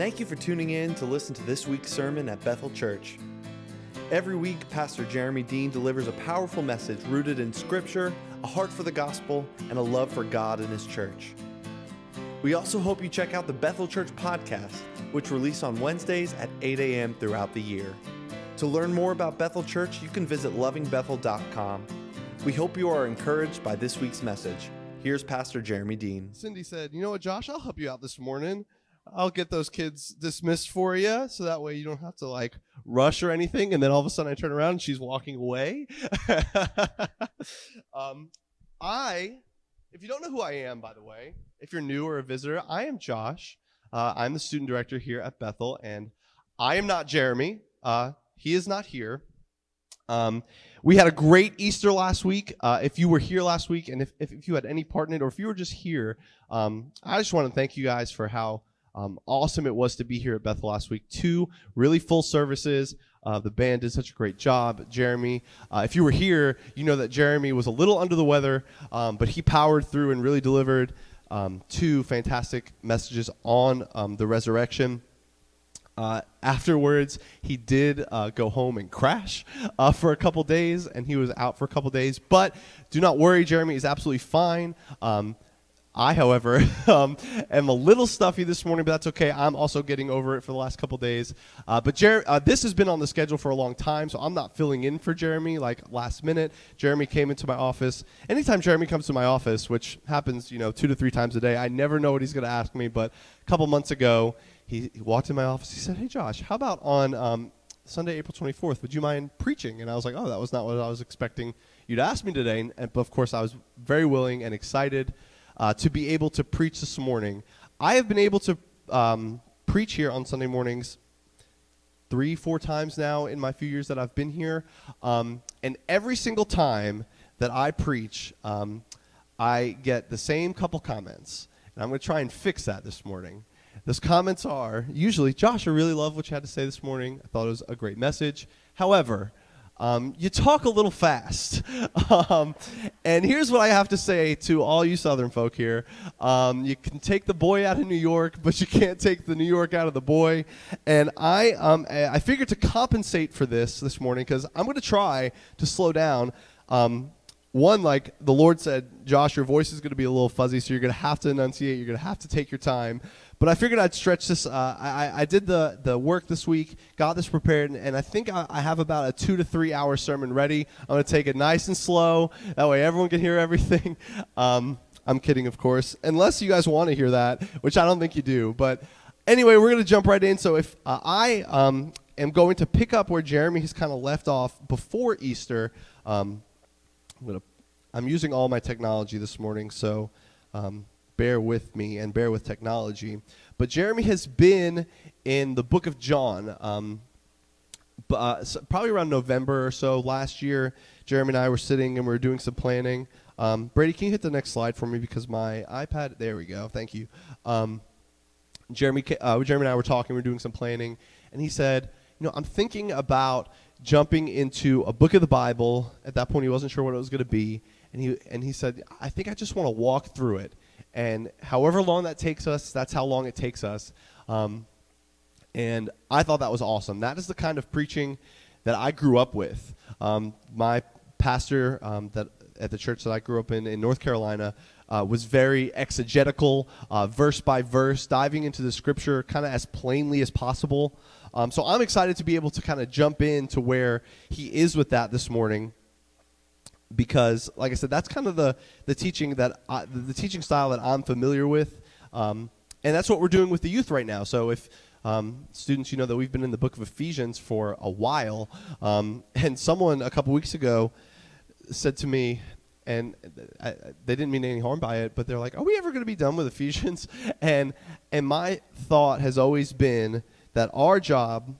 Thank you for tuning in to listen to this week's sermon at Bethel Church. Every week, Pastor Jeremy Dean delivers a powerful message rooted in Scripture, a heart for the gospel, and a love for God and His church. We also hope you check out the Bethel Church podcast, which release on Wednesdays at 8 a.m. throughout the year. To learn more about Bethel Church, you can visit lovingbethel.com. We hope you are encouraged by this week's message. Here's Pastor Jeremy Dean. Cindy said, You know what, Josh, I'll help you out this morning. I'll get those kids dismissed for you so that way you don't have to like rush or anything. And then all of a sudden I turn around and she's walking away. um, I, if you don't know who I am, by the way, if you're new or a visitor, I am Josh. Uh, I'm the student director here at Bethel, and I am not Jeremy. Uh, he is not here. Um, we had a great Easter last week. Uh, if you were here last week, and if, if, if, you had any part in it, or if you were just here, um, I just want to thank you guys for how um, awesome it was to be here at Bethel last week. Two really full services. Uh, the band did such a great job. Jeremy, uh, if you were here, you know that Jeremy was a little under the weather, um, but he powered through and really delivered um, two fantastic messages on um, the resurrection. Uh, afterwards, he did uh, go home and crash uh, for a couple days, and he was out for a couple days. But do not worry, Jeremy is absolutely fine. Um, I, however, um, am a little stuffy this morning, but that's okay. I'm also getting over it for the last couple days. Uh, but Jer- uh, this has been on the schedule for a long time, so I'm not filling in for Jeremy like last minute. Jeremy came into my office. Anytime Jeremy comes to my office, which happens, you know, two to three times a day, I never know what he's going to ask me. But a couple months ago, he, he, walked in my office. He said, "Hey, Josh, how about on um, Sunday, April 24th? Would you mind preaching?" And I was like, "Oh, that was not what I was expecting you to ask me today." And, and of course, I was very willing and excited uh, to be able to preach this morning. I have been able to um, preach here on Sunday mornings three, four times now in my few years that I've been here. Um, and every single time that I preach, um, I get the same couple comments. And I'm going to try and fix that this morning. Those comments are usually, Josh, I really love what you had to say this morning. I thought it was a great message. However, um, you talk a little fast. um, and here's what I have to say to all you Southern folk here um, you can take the boy out of New York, but you can't take the New York out of the boy. And I, um, I figured to compensate for this this morning, because I'm going to try to slow down. Um, one, like the Lord said, Josh, your voice is going to be a little fuzzy, so you're going to have to enunciate. You're going to have to take your time. But I figured I'd stretch this. Uh, I, I did the, the work this week, got this prepared, and, and I think I, I, have about a two to three hour sermon ready. I'm going to take it nice and slow. That way everyone can hear everything. Um, I'm kidding, of course, unless you guys want to hear that, which I don't think you do. But anyway, we're going to jump right in. So if uh, I um, am going to pick up where Jeremy has kind of left off before Easter, um, I'm going to. I'm using all my technology this morning, so um, bear with me and bear with technology. But Jeremy has been in the book of John. Um, uh, so probably around November or so last year, Jeremy and I were sitting and we were doing some planning. Um, Brady, can you hit the next slide for me because my iPad? There we go. Thank you. Um, Jeremy, uh, Jeremy and I were talking. We were doing some planning, and he said, "You know, I'm thinking about jumping into a book of the Bible." At that point, he wasn't sure what it was going to be, and he and he said, "I think I just want to walk through it." And however long that takes us, that's how long it takes us. Um, and I thought that was awesome. That is the kind of preaching that I grew up with. Um, my pastor um, that at the church that I grew up in in North Carolina uh, was very exegetical, uh, verse by verse, diving into the scripture kind of as plainly as possible. Um, so I'm excited to be able to kind of jump into where he is with that this morning because, like I said, that's kind of the, the teaching that I, the, teaching style that I'm familiar with, um, and that's what we're doing with the youth right now. So if um, students, you know that we've been in the book of Ephesians for a while, um, and someone a couple weeks ago said to me, and I, they didn't mean any harm by it, but they're like, "Are we ever going to be done with Ephesians?" And and my thought has always been that our job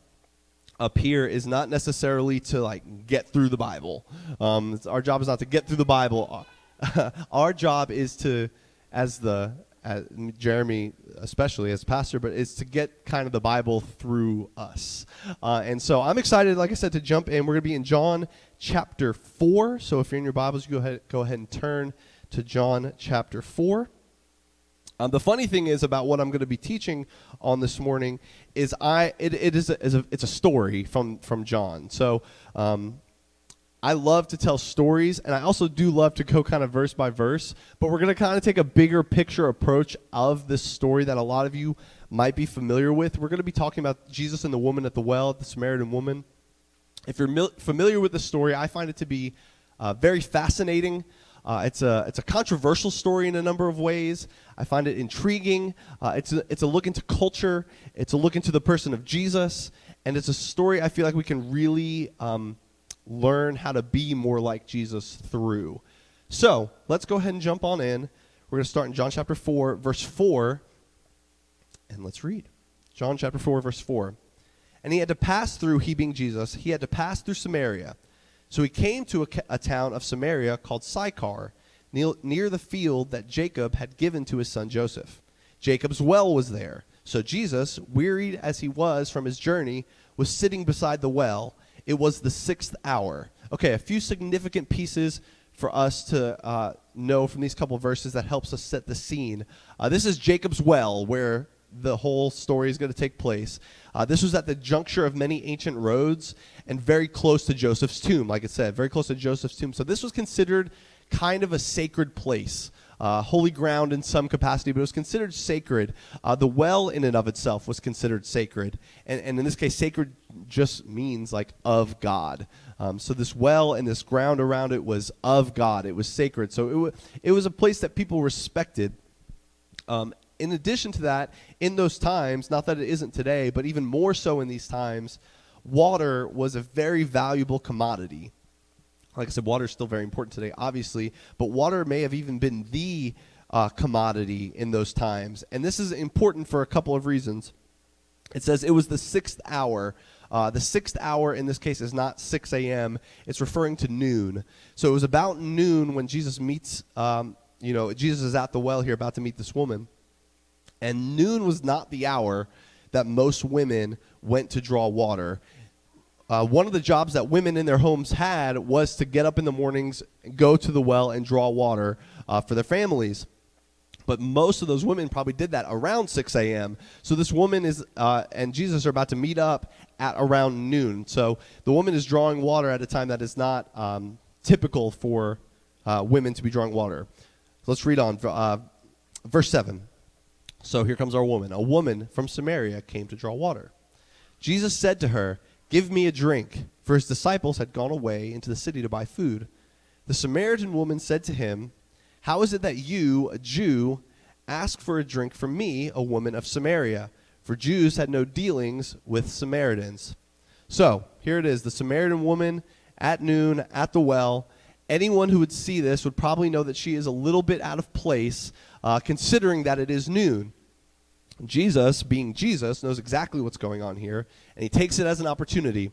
up here is not necessarily to like get through the Bible. Um, our job is not to get through the Bible. our job is to, as the as Jeremy especially as pastor, but is to get kind of the Bible through us. Uh, and so I'm excited, like I said, to jump in. We're going to be in John chapter four. So if you're in your Bibles, go ahead go ahead and turn to John chapter four. Um, the funny thing is about what I'm going to be teaching on this morning is I it, it is, a, is a, it's a story from from John. So um, I love to tell stories, and I also do love to go kind of verse by verse. But we're going to kind of take a bigger picture approach of this story that a lot of you might be familiar with. We're going to be talking about Jesus and the woman at the well, the Samaritan woman. If you're mil- familiar with the story, I find it to be uh, very fascinating. Uh, it's a it's a controversial story in a number of ways. I find it intriguing. Uh, it's a, it's a look into culture. It's a look into the person of Jesus, and it's a story I feel like we can really um, learn how to be more like Jesus through. So let's go ahead and jump on in. We're going to start in John chapter four, verse four, and let's read. John chapter four, verse four. And he had to pass through, he being Jesus, he had to pass through Samaria. So he came to a, a town of Samaria called Sychar, near, near the field that Jacob had given to his son Joseph. Jacob's well was there. So Jesus, wearied as he was from his journey, was sitting beside the well. It was the sixth hour. Okay, a few significant pieces for us to uh, know from these couple verses that helps us set the scene. Uh, this is Jacob's well, where the whole story is going to take place. Uh, this was at the juncture of many ancient roads and very close to Joseph's tomb, like I said, very close to Joseph's tomb. So this was considered kind of a sacred place. Uh, holy ground in some capacity, but it was considered sacred. Uh, the well, in and of itself, was considered sacred. And, and in this case, sacred just means like of God. Um, so this well and this ground around it was of God. It was sacred. So it, w- it was a place that people respected. Um, in addition to that, in those times, not that it isn't today, but even more so in these times, water was a very valuable commodity. Like I said, water is still very important today, obviously, but water may have even been the uh, commodity in those times. And this is important for a couple of reasons. It says it was the sixth hour. Uh, the sixth hour in this case is not 6 a.m., it's referring to noon. So it was about noon when Jesus meets, um, you know, Jesus is at the well here about to meet this woman. And noon was not the hour that most women went to draw water. Uh, one of the jobs that women in their homes had was to get up in the mornings, go to the well, and draw water uh, for their families. But most of those women probably did that around 6 a.m. So this woman is, uh, and Jesus are about to meet up at around noon. So the woman is drawing water at a time that is not um, typical for uh, women to be drawing water. Let's read on. Uh, verse 7. So here comes our woman. A woman from Samaria came to draw water. Jesus said to her, Give me a drink, for his disciples had gone away into the city to buy food. The Samaritan woman said to him, How is it that you, a Jew, ask for a drink from me, a woman of Samaria? For Jews had no dealings with Samaritans. So here it is the Samaritan woman at noon at the well. Anyone who would see this would probably know that she is a little bit out of place, uh, considering that it is noon. Jesus, being Jesus, knows exactly what's going on here, and he takes it as an opportunity.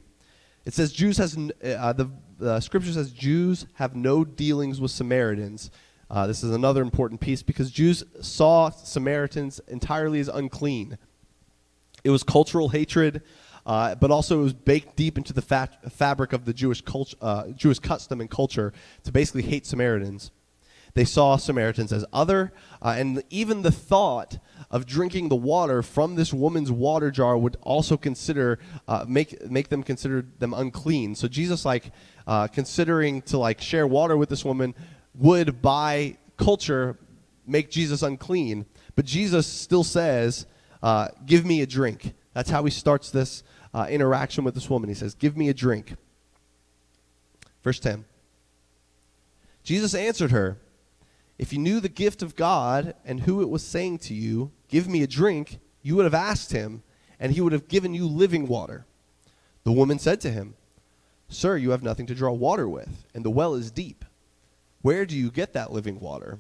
It says Jews has uh, the, the scripture says Jews have no dealings with Samaritans. Uh, this is another important piece because Jews saw Samaritans entirely as unclean. It was cultural hatred, uh, but also it was baked deep into the fa- fabric of the Jewish cult- uh, Jewish custom and culture to basically hate Samaritans. They saw Samaritans as other, uh, and even the thought of drinking the water from this woman's water jar would also consider uh, make make them consider them unclean. So Jesus, like uh, considering to like share water with this woman, would by culture make Jesus unclean. But Jesus still says, uh, "Give me a drink." That's how he starts this uh, interaction with this woman. He says, "Give me a drink." Verse ten. Jesus answered her. If you knew the gift of God and who it was saying to you, Give me a drink, you would have asked him, and he would have given you living water. The woman said to him, Sir, you have nothing to draw water with, and the well is deep. Where do you get that living water?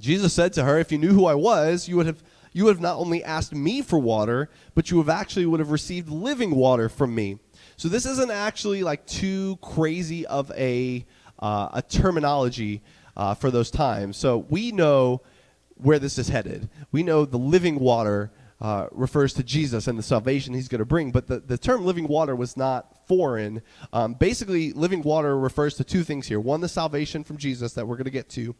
Jesus said to her, If you knew who I was, you would have you would have not only asked me for water, but you have actually would have received living water from me. So this isn't actually like too crazy of a uh, a terminology uh, for those times. So we know where this is headed. We know the living water uh, refers to Jesus and the salvation he's going to bring, but the, the term living water was not foreign. Um, basically, living water refers to two things here one, the salvation from Jesus that we're going to get to,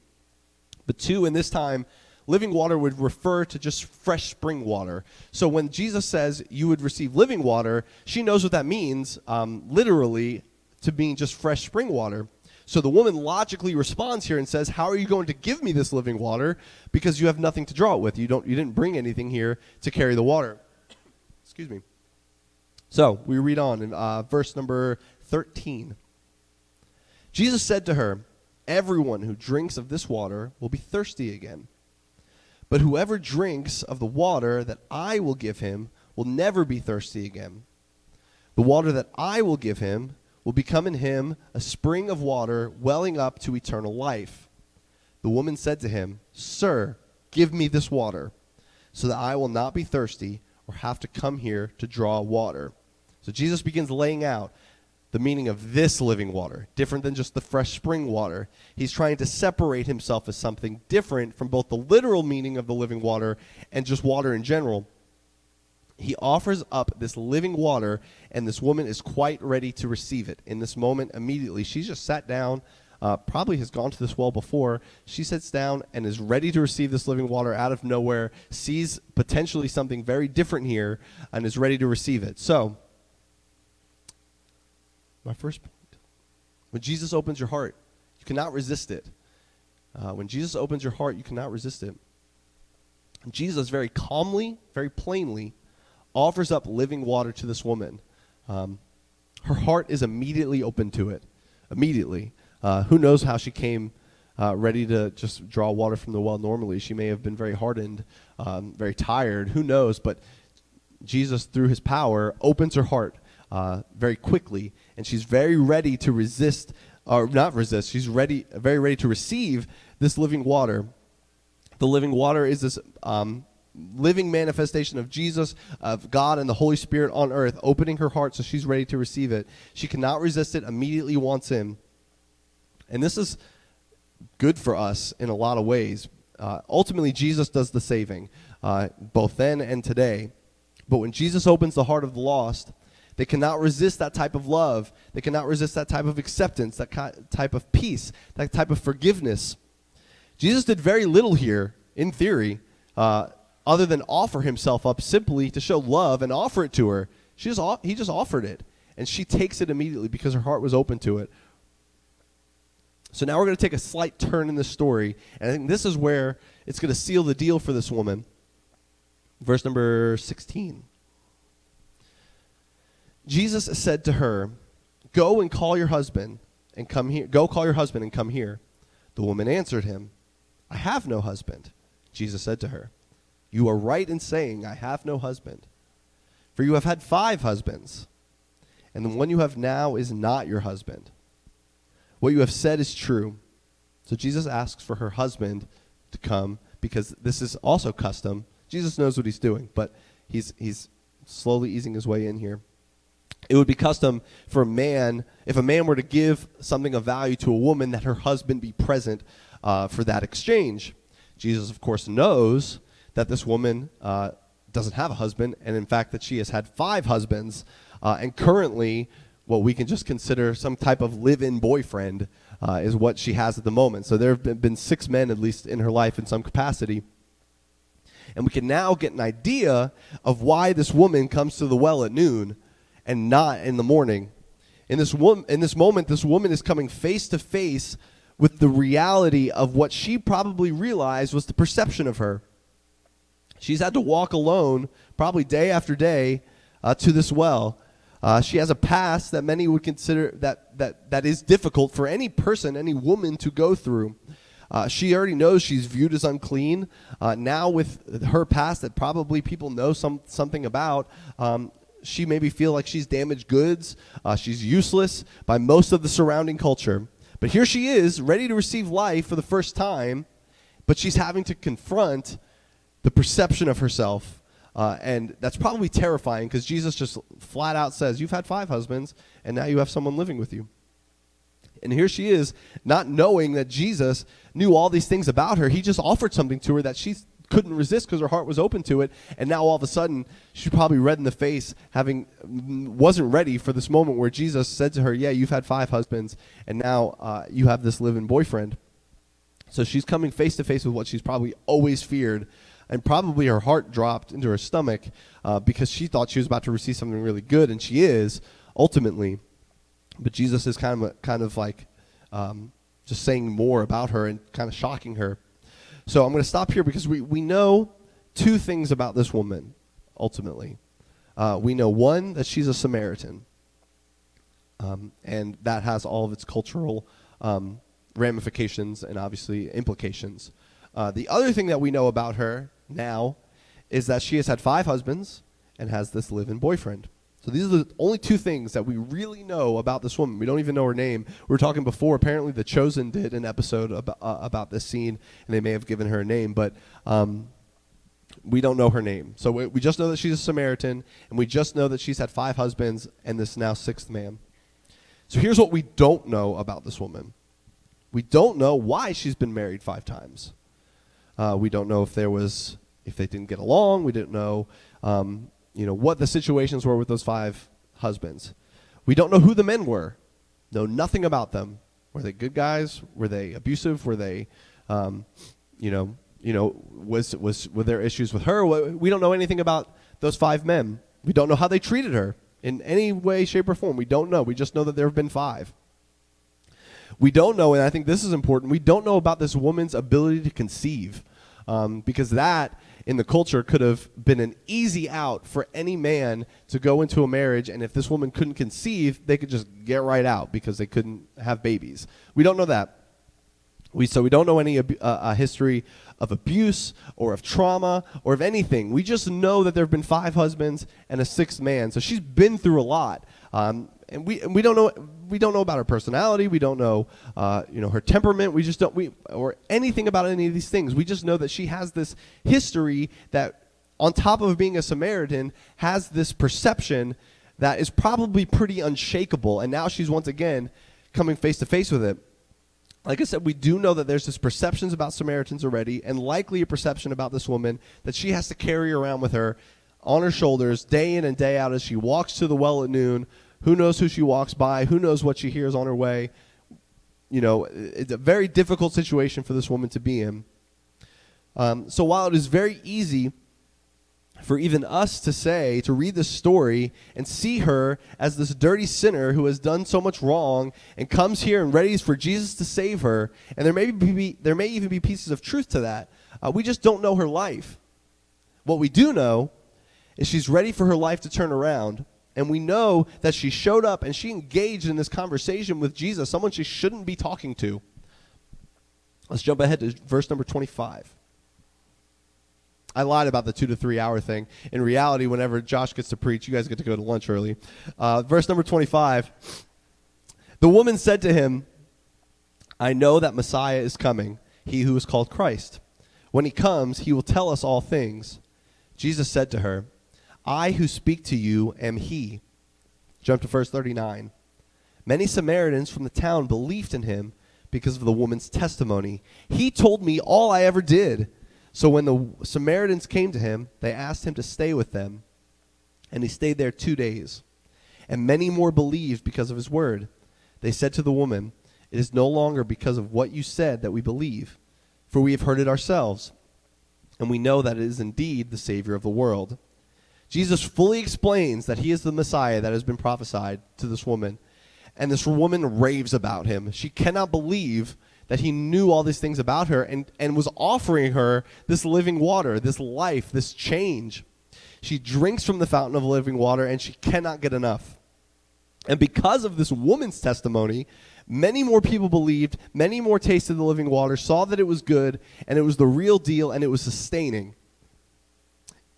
but two, in this time, living water would refer to just fresh spring water. So when Jesus says you would receive living water, she knows what that means, um, literally, to mean just fresh spring water. So the woman logically responds here and says, "How are you going to give me this living water? Because you have nothing to draw it with. You don't. You didn't bring anything here to carry the water." Excuse me. So we read on in uh, verse number thirteen. Jesus said to her, "Everyone who drinks of this water will be thirsty again." But whoever drinks of the water that I will give him will never be thirsty again. The water that I will give him will become in him a spring of water welling up to eternal life. The woman said to him, Sir, give me this water, so that I will not be thirsty or have to come here to draw water. So Jesus begins laying out the meaning of this living water, different than just the fresh spring water. He's trying to separate himself as something different from both the literal meaning of the living water and just water in general. He offers up this living water, and this woman is quite ready to receive it. In this moment, immediately, she's just sat down, uh, probably has gone to this well before. She sits down and is ready to receive this living water out of nowhere, sees potentially something very different here, and is ready to receive it. So, my first point. When Jesus opens your heart, you cannot resist it. Uh, when Jesus opens your heart, you cannot resist it. Jesus very calmly, very plainly offers up living water to this woman. Um, her heart is immediately open to it. Immediately. Uh, who knows how she came uh, ready to just draw water from the well normally? She may have been very hardened, um, very tired. Who knows? But Jesus, through his power, opens her heart uh, very quickly, and she's very ready to resist, or not resist. She's ready, very ready to receive this living water. The living water is this um, living manifestation of Jesus, of God, and the Holy Spirit on earth, opening her heart so she's ready to receive it. She cannot resist it. Immediately wants Him, and this is good for us in a lot of ways. Uh, ultimately, Jesus does the saving, uh, both then and today. But when Jesus opens the heart of the lost, they cannot resist that type of love. They cannot resist that type of acceptance, that type of peace, that type of forgiveness. Jesus did very little here, in theory, uh, other than offer himself up simply to show love and offer it to her. She just, he just offered it. And she takes it immediately because her heart was open to it. So now we're going to take a slight turn in the story. And I think this is where it's going to seal the deal for this woman. Verse number 16. Jesus said to her, Go and call your husband and come here. Go call your husband and come here. The woman answered him, I have no husband. Jesus said to her, You are right in saying, I have no husband. For you have had five husbands, and the one you have now is not your husband. What you have said is true. So Jesus asks for her husband to come because this is also custom. Jesus knows what he's doing, but he's, he's slowly easing his way in here it would be custom for a man, if a man were to give something of value to a woman, that her husband be present uh, for that exchange. Jesus, of course, knows that this woman uh, doesn't have a husband, and in fact, that she has had five husbands, uh, and currently, what we can just consider some type of live in boyfriend uh, is what she has at the moment. So there have been, been six men, at least in her life, in some capacity. And we can now get an idea of why this woman comes to the well at noon and not in the morning. In this, in this moment, this woman is coming face to face with the reality of what she probably realized was the perception of her. She's had to walk alone, probably day after day, uh, to this well. Uh, she has a past that many would consider that, that, that is difficult for any person, any woman to go through. Uh, she already knows she's viewed as unclean. Uh, now, with her past that probably people know some, something about, um, she maybe feel like she's damaged goods, uh, she's useless by most of the surrounding culture. But here she is, ready to receive life for the first time, but she's having to confront the perception of herself. Uh, and that's probably terrifying because Jesus just flat out says, You've had five husbands, and now you have someone living with you. And here she is, not knowing that Jesus knew all these things about her. He just offered something to her that she couldn't resist because her heart was open to it. And now all of a sudden, she probably red in the face, having wasn't ready for this moment where Jesus said to her, "Yeah, you've had five husbands, and now uh, you have this living boyfriend." So she's coming face to face with what she's probably always feared, and probably her heart dropped into her stomach uh, because she thought she was about to receive something really good, and she is ultimately. But Jesus is kind of kind of like um, just saying more about her and kind of shocking her. So I'm going to stop here because we, we know two things about this woman, ultimately. Uh, we know one, that she's a Samaritan, um, and that has all of its cultural um, ramifications and obviously implications. Uh, the other thing that we know about her now is that she has had five husbands and has this live in boyfriend. So these are the only two things that we really know about this woman. We don't even know her name. We were talking before. Apparently, The Chosen did an episode about, uh, about this scene, and they may have given her a name, but um, we don't know her name. So we, we just know that she's a Samaritan, and we just know that she's had five husbands and this now sixth man. So here's what we don't know about this woman. We don't know why she's been married five times. Uh, we don't know if there was if they didn't get along. We didn't know um, you know, what the situations were with those five husbands. We don't know who the men were. Know nothing about them. Were they good guys? Were they abusive? Were they, um, you know, you know, was was were there issues with her? We don't know anything about those five men. We don't know how they treated her in any way, shape, or form. We don't know. We just know that there have been five. We don't know, and I think this is important. We don't know about this woman's ability to conceive, um, because that in the culture could have been an easy out for any man to go into a marriage and if this woman couldn't conceive they could just get right out because they couldn't have babies. We don't know that. We so we don't know any uh, uh, history of abuse or of trauma or of anything. We just know that there have been five husbands and a sixth man. So she's been through a lot. Um, and we and we don't know we don't know about her personality. We don't know, uh, you know, her temperament. We just don't we or anything about any of these things. We just know that she has this history that, on top of being a Samaritan, has this perception that is probably pretty unshakable. And now she's once again coming face to face with it. Like I said, we do know that there's this perceptions about Samaritans already, and likely a perception about this woman that she has to carry around with her on her shoulders day in and day out as she walks to the well at noon who knows who she walks by? Who knows what she hears on her way? You know, it's a very difficult situation for this woman to be in. Um, so while it is very easy for even us to say, to read this story and see her as this dirty sinner who has done so much wrong and comes here and ready for Jesus to save her, and there may, be, there may even be pieces of truth to that, uh, we just don't know her life. What we do know is she's ready for her life to turn around and we know that she showed up and she engaged in this conversation with Jesus, someone she shouldn't be talking to. Let's jump ahead to verse number 25. I lied about the two to three hour thing. In reality, whenever Josh gets to preach, you guys get to go to lunch early. Uh, verse number 25 The woman said to him, I know that Messiah is coming, he who is called Christ. When he comes, he will tell us all things. Jesus said to her, I who speak to you am he. Jump to verse 39. Many Samaritans from the town believed in him because of the woman's testimony. He told me all I ever did. So when the Samaritans came to him, they asked him to stay with them. And he stayed there two days. And many more believed because of his word. They said to the woman, It is no longer because of what you said that we believe, for we have heard it ourselves. And we know that it is indeed the Savior of the world. Jesus fully explains that he is the Messiah that has been prophesied to this woman. And this woman raves about him. She cannot believe that he knew all these things about her and, and was offering her this living water, this life, this change. She drinks from the fountain of living water and she cannot get enough. And because of this woman's testimony, many more people believed, many more tasted the living water, saw that it was good, and it was the real deal, and it was sustaining.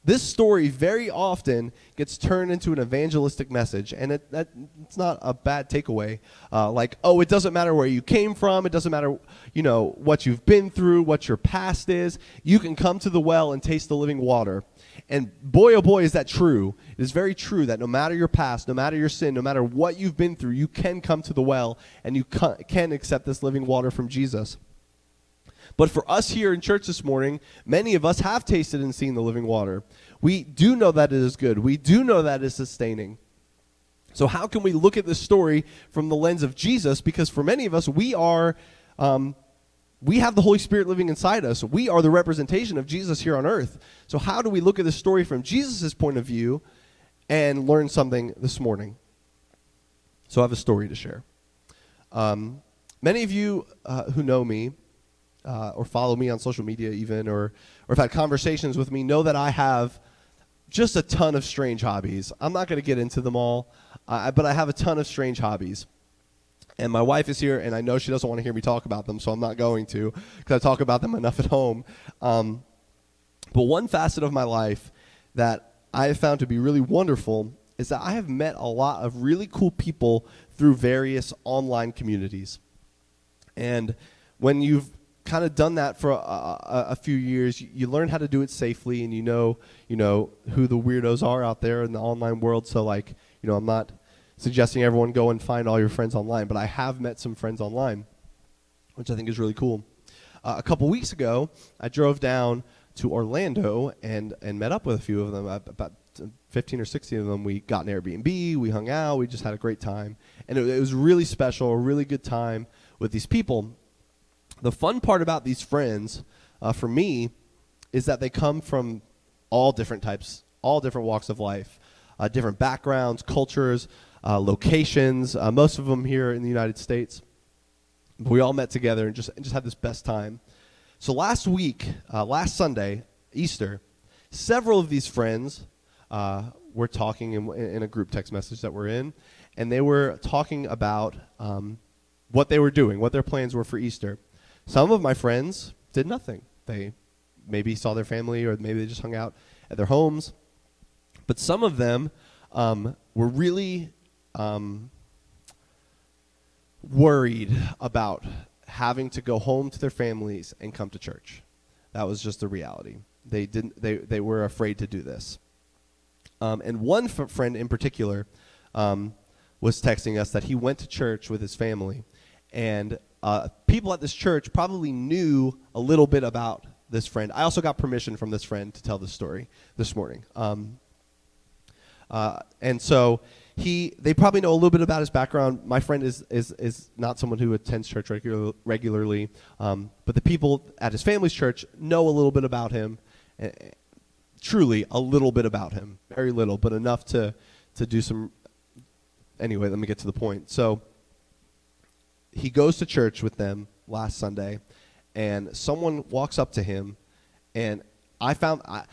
This story very often gets turned into an evangelistic message, and it, that, it's not a bad takeaway. Uh, like, oh, it doesn't matter where you came from, it doesn't matter, you know, what you've been through, what your past is. You can come to the well and taste the living water. And boy, oh boy, is that true. It is very true that no matter your past, no matter your sin, no matter what you've been through, you can come to the well and you can accept this living water from Jesus. But for us here in church this morning, many of us have tasted and seen the living water. We do know that it is good. We do know that it is sustaining. So, how can we look at this story from the lens of Jesus? Because for many of us, we are um, we have the Holy Spirit living inside us. We are the representation of Jesus here on earth. So, how do we look at this story from Jesus' point of view and learn something this morning? So, I have a story to share. Um, many of you uh, who know me uh, or follow me on social media, even, or, or have had conversations with me, know that I have just a ton of strange hobbies. I'm not going to get into them all, uh, but I have a ton of strange hobbies. And my wife is here, and I know she doesn't want to hear me talk about them, so I'm not going to, because I talk about them enough at home. Um, but one facet of my life that I have found to be really wonderful is that I have met a lot of really cool people through various online communities. And when you've kind of done that for a, a, a, few years, you, learn how to do it safely, and you know, you know who the weirdos are out there in the online world. So, like, you know, I'm not suggesting everyone go and find all your friends online, but I have met some friends online, which I think is really cool. Uh, a couple weeks ago, I drove down to Orlando and and met up with a few of them. About 15 or 16 of them. We got an Airbnb. We hung out. We just had a great time, and it, it was really special. A really good time with these people. The fun part about these friends, uh, for me, is that they come from all different types, all different walks of life, uh, different backgrounds, cultures, uh, locations. Uh, most of them here in the United States. But we all met together and just and just had this best time. So last week, uh, last Sunday, Easter, several of these friends uh, were talking in, in, a group text message that we're in, and they were talking about um, what they were doing, what their plans were for Easter. Some of my friends did nothing. They maybe saw their family or maybe they just hung out at their homes. But some of them um, were really um, worried about having to go home to their families and come to church. That was just the reality. They didn't. They they were afraid to do this. Um, and one f- friend in particular um, was texting us that he went to church with his family, and uh, people at this church probably knew a little bit about this friend. I also got permission from this friend to tell this story this morning. Um, uh, and so he, they probably know a little bit about his background. My friend is is is not someone who attends church regular, regularly, um, but the people at his family's church know a little bit about him. Uh, truly, a little bit about him, very little, but enough to to do some. Anyway, let me get to the point. So he goes to church with them last Sunday, and someone walks up to him, and I found I,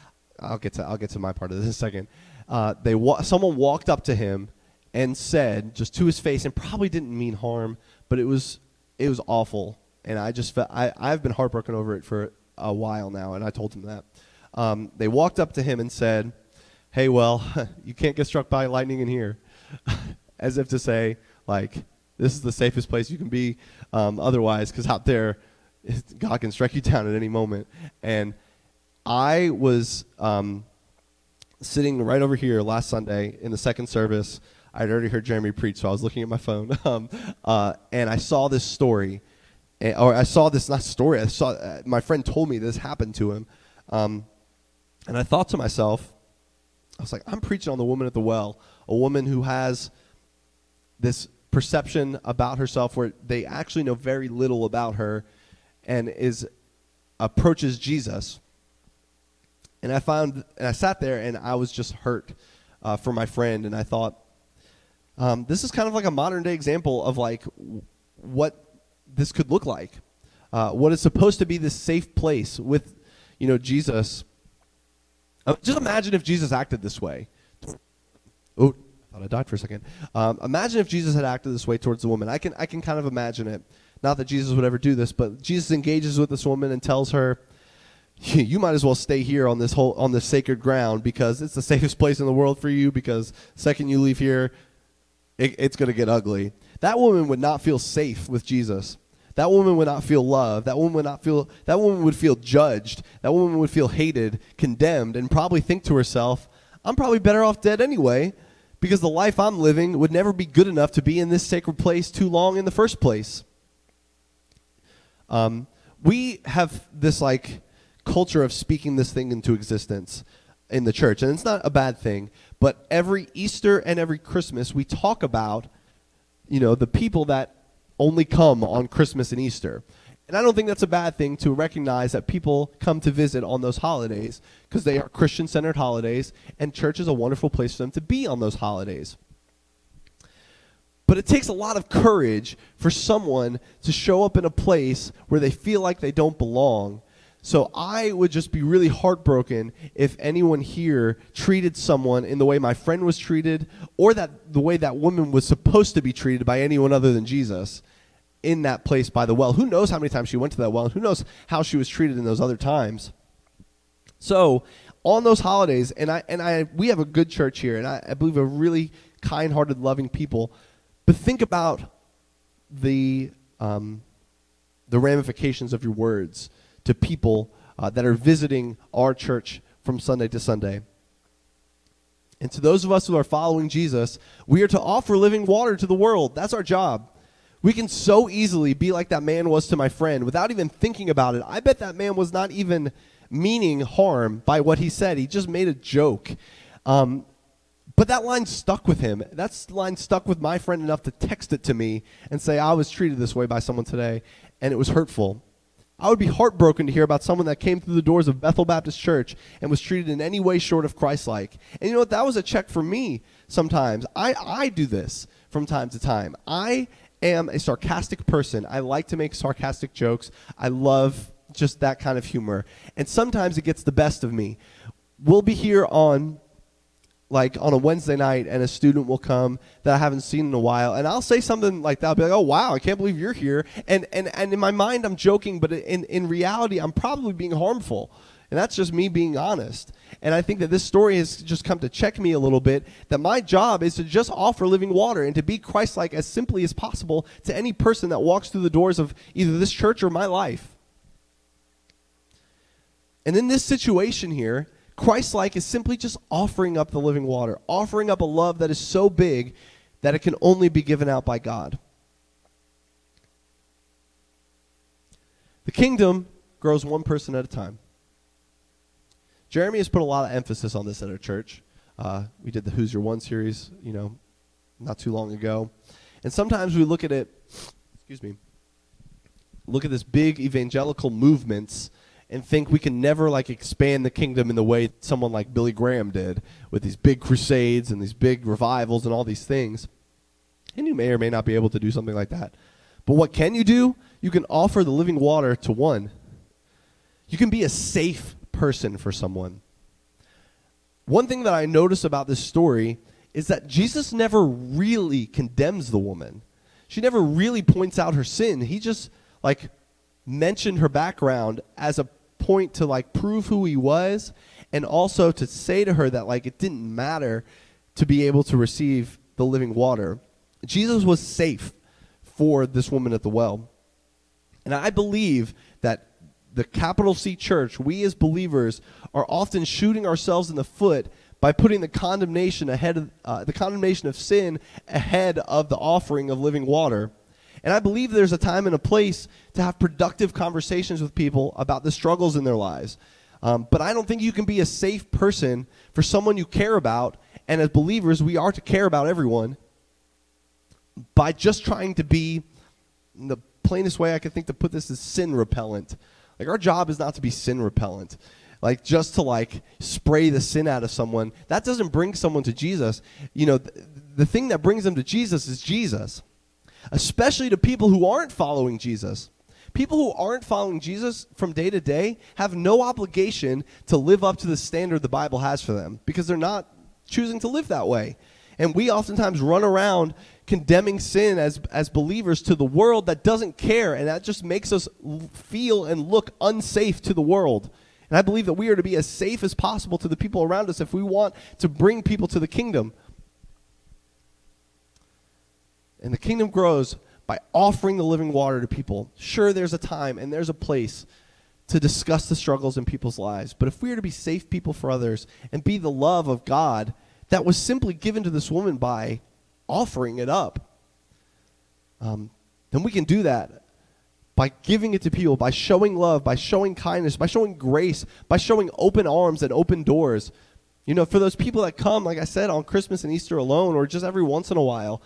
will get to I'll get to my part of this in a second. Uh, they wa- someone walked up to him and said just to his face, and probably didn't mean harm, but it was it was awful, and I just felt I I've been heartbroken over it for a while now, and I told him that. Um, they walked up to him and said, "Hey, well, you can't get struck by lightning in here," as if to say, like, this is the safest place you can be um, otherwise, because out there, God can strike you down at any moment. And I was um, sitting right over here last Sunday in the second service. I'd already heard Jeremy preach, so I was looking at my phone, um, uh, and I saw this story, and, or I saw this not story. I saw uh, my friend told me this happened to him, um, and I thought to myself, I was like, I'm preaching on the woman at the well, a woman who has this perception about herself where they actually know very little about her and is approaches Jesus. And I found, and I sat there and I was just hurt uh, for my friend. And I thought, um, this is kind of like a modern day example of like what this could look like. Uh, what is supposed to be this safe place with, you know, Jesus. Uh, just imagine if Jesus acted this way. Oh, thought I died for a second. Um, imagine if Jesus had acted this way towards the woman. I can I can kind of imagine it. Not that Jesus would ever do this, but Jesus engages with this woman and tells her, "You might as well stay here on this whole on this sacred ground because it's the safest place in the world for you. Because second you leave here, it, it's going to get ugly." That woman would not feel safe with Jesus. That woman would not feel loved. That woman would not feel. That woman would feel judged. That woman would feel hated, condemned, and probably think to herself, "I'm probably better off dead anyway." Because the life I'm living would never be good enough to be in this sacred place too long in the first place. Um, we have this like culture of speaking this thing into existence in the church, and it's not a bad thing. But every Easter and every Christmas, we talk about, you know, the people that only come on Christmas and Easter. And I don't think that's a bad thing to recognize that people come to visit on those holidays because they are Christian centered holidays, and church is a wonderful place for them to be on those holidays. But it takes a lot of courage for someone to show up in a place where they feel like they don't belong. So I would just be really heartbroken if anyone here treated someone in the way my friend was treated or that the way that woman was supposed to be treated by anyone other than Jesus in that place by the well. Who knows how many times she went to that well? And who knows how she was treated in those other times? So on those holidays, and I and I we have a good church here, and I, I believe a really kind-hearted, loving people. But think about the um, the ramifications of your words to people uh, that are visiting our church from Sunday to Sunday. And to those of us who are following Jesus, we are to offer living water to the world. That's our job. We can so easily be like that man was to my friend without even thinking about it. I bet that man was not even meaning harm by what he said. He just made a joke. Um, but that line stuck with him. That line stuck with my friend enough to text it to me and say, I was treated this way by someone today, and it was hurtful. I would be heartbroken to hear about someone that came through the doors of Bethel Baptist Church and was treated in any way short of Christ like. And you know what? That was a check for me sometimes. I, I do this from time to time. I am a sarcastic person. I like to make sarcastic jokes. I love just that kind of humor. And sometimes it gets the best of me. We'll be here on like on a Wednesday night and a student will come that I haven't seen in a while and I'll say something like that. I'll be like, "Oh wow, I can't believe you're here." And and and in my mind I'm joking, but in in reality I'm probably being harmful. And that's just me being honest. And I think that this story has just come to check me a little bit that my job is to just offer living water and to be Christ like as simply as possible to any person that walks through the doors of either this church or my life. And in this situation here, Christ like is simply just offering up the living water, offering up a love that is so big that it can only be given out by God. The kingdom grows one person at a time. Jeremy has put a lot of emphasis on this at our church. Uh, we did the Who's Your One series, you know, not too long ago. And sometimes we look at it, excuse me, look at this big evangelical movements and think we can never like expand the kingdom in the way someone like Billy Graham did with these big crusades and these big revivals and all these things. And you may or may not be able to do something like that. But what can you do? You can offer the living water to one. You can be a safe person for someone. One thing that I notice about this story is that Jesus never really condemns the woman. She never really points out her sin. He just like mentioned her background as a point to like prove who he was and also to say to her that like it didn't matter to be able to receive the living water. Jesus was safe for this woman at the well. And I believe that the capital C church, we as believers are often shooting ourselves in the foot by putting the condemnation ahead of uh, the condemnation of sin ahead of the offering of living water. And I believe there's a time and a place to have productive conversations with people about the struggles in their lives. Um, but I don't think you can be a safe person for someone you care about. And as believers, we are to care about everyone by just trying to be the plainest way I can think to put this is sin repellent. Like our job is not to be sin repellent. Like just to like spray the sin out of someone. That doesn't bring someone to Jesus. You know, th- the thing that brings them to Jesus is Jesus especially to people who aren't following Jesus. People who aren't following Jesus from day to day have no obligation to live up to the standard the Bible has for them because they're not choosing to live that way. And we oftentimes run around condemning sin as, as believers to the world that doesn't care, and that just makes us feel and look unsafe to the world. And I believe that we are to be as safe as possible to the people around us if we want to bring people to the kingdom. And the kingdom grows by offering the living water to people. Sure, there's a time and there's a place to discuss the struggles in people's lives. But if we are to be safe people for others and be the love of God that was simply given to this woman by offering it up, um, then we can do that by giving it to people, by showing love, by showing kindness, by showing grace, by showing open arms and open doors. You know, for those people that come, like I said, on Christmas and Easter alone or just every once in a while,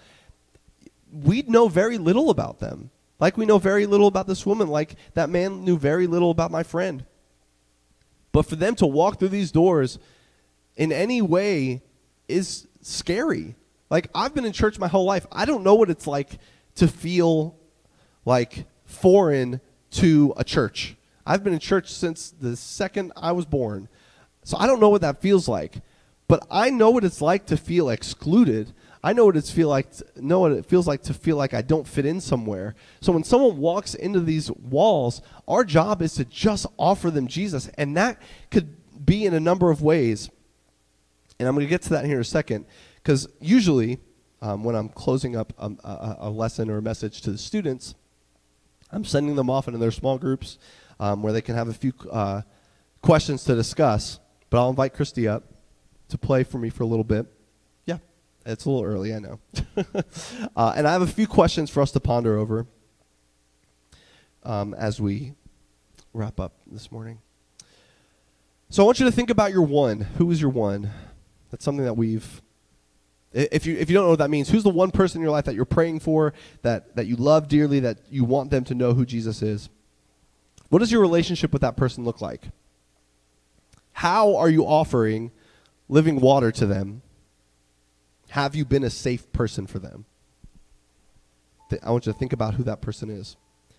we know very little about them. Like we know very little about this woman, like that man knew very little about my friend. But for them to walk through these doors in any way is scary. Like I've been in church my whole life. I don't know what it's like to feel like foreign to a church. I've been in church since the second I was born. So I don't know what that feels like. But I know what it's like to feel excluded. I know what it's feel like to, know what it feels like to feel like I don't fit in somewhere. So when someone walks into these walls, our job is to just offer them Jesus, and that could be in a number of ways. And I'm going to get to that here in a second, because usually um, when I'm closing up a, a, a, lesson or a message to the students, I'm sending them off into their small groups um, where they can have a few uh, questions to discuss. But I'll invite Christy up to play for me for a little bit. Yeah, it's a little early, I know. uh, and I have a few questions for us to ponder over um, as we wrap up this morning. So I want you to think about your one. Who is your one? That's something that we've. If you if you don't know what that means, who's the one person in your life that you're praying for, that that you love dearly, that you want them to know who Jesus is? What does your relationship with that person look like? How are you offering living water to them, have you been a safe person for them? I want you to think about who that person is.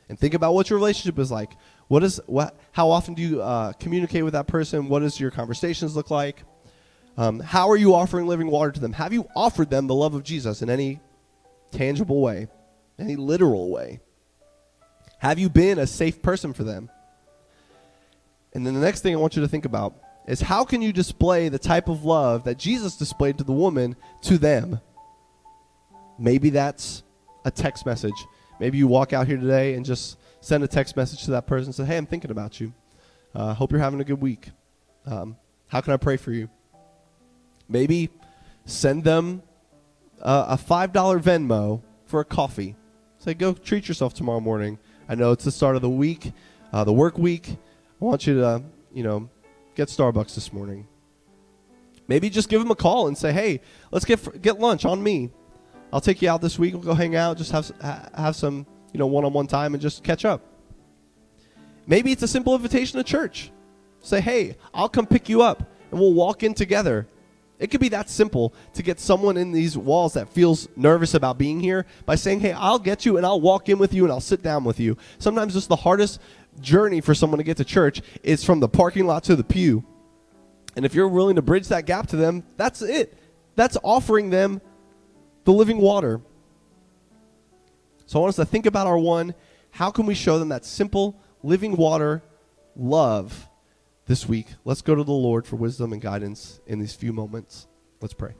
And think about what your relationship is like. What is what? How often do you uh, communicate with that person? What does your conversations look like? Um, how are you offering living water to them? Have you offered them the love of Jesus in any tangible way, any literal way? Have you been a safe person for them? And then the next thing I want you to think about is how can you display the type of love that Jesus displayed to the woman to them? Maybe that's a text message. Maybe you walk out here today and just send a text message to that person and say, Hey, I'm thinking about you. Uh, hope you're having a good week. Um, how can I pray for you? Maybe send them uh, a $5 Venmo for a coffee. Say, Go treat yourself tomorrow morning. I know it's the start of the week, uh, the work week. I want you to, you know, get Starbucks this morning. Maybe just give them a call and say, "Hey, let's get get lunch on me. I'll take you out this week. We'll go hang out, just have have some you know one-on-one time and just catch up." Maybe it's a simple invitation to church. Say, "Hey, I'll come pick you up and we'll walk in together." It could be that simple to get someone in these walls that feels nervous about being here by saying, Hey, I'll get you and I'll walk in with you and I'll sit down with you. Sometimes just the hardest journey for someone to get to church is from the parking lot to the pew. And if you're willing to bridge that gap to them, that's it. That's offering them the living water. So I want us to think about our one. How can we show them that simple living water love this week? Let's go to the Lord for wisdom and guidance in these few moments. Let's pray.